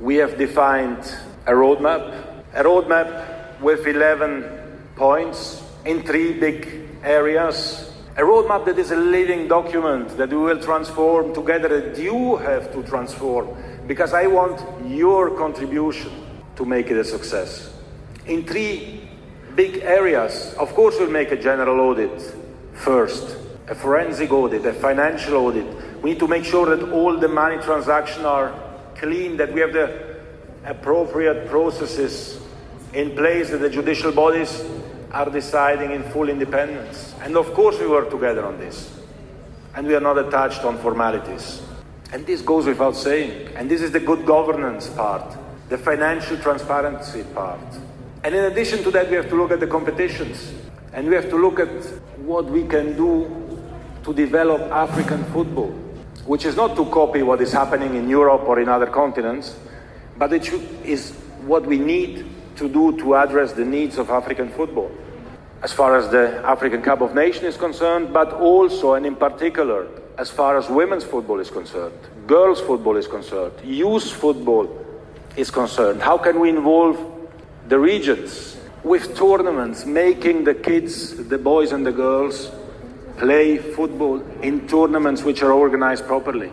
We have defined a roadmap, a roadmap with 11 points in three big areas. A roadmap that is a living document that we will transform together, that you have to transform, because I want your contribution to make it a success. In three big areas, of course, we'll make a general audit first, a forensic audit, a financial audit. We need to make sure that all the money transactions are clean, that we have the appropriate processes in place, that the judicial bodies are deciding in full independence. And of course, we work together on this. And we are not attached on formalities. And this goes without saying. And this is the good governance part, the financial transparency part. And in addition to that, we have to look at the competitions. And we have to look at what we can do to develop African football, which is not to copy what is happening in Europe or in other continents, but it is what we need to do to address the needs of African football. As far as the African Cup of Nations is concerned, but also and in particular as far as women's football is concerned, girls' football is concerned, youth football is concerned. How can we involve the regions with tournaments, making the kids, the boys and the girls, play football in tournaments which are organized properly?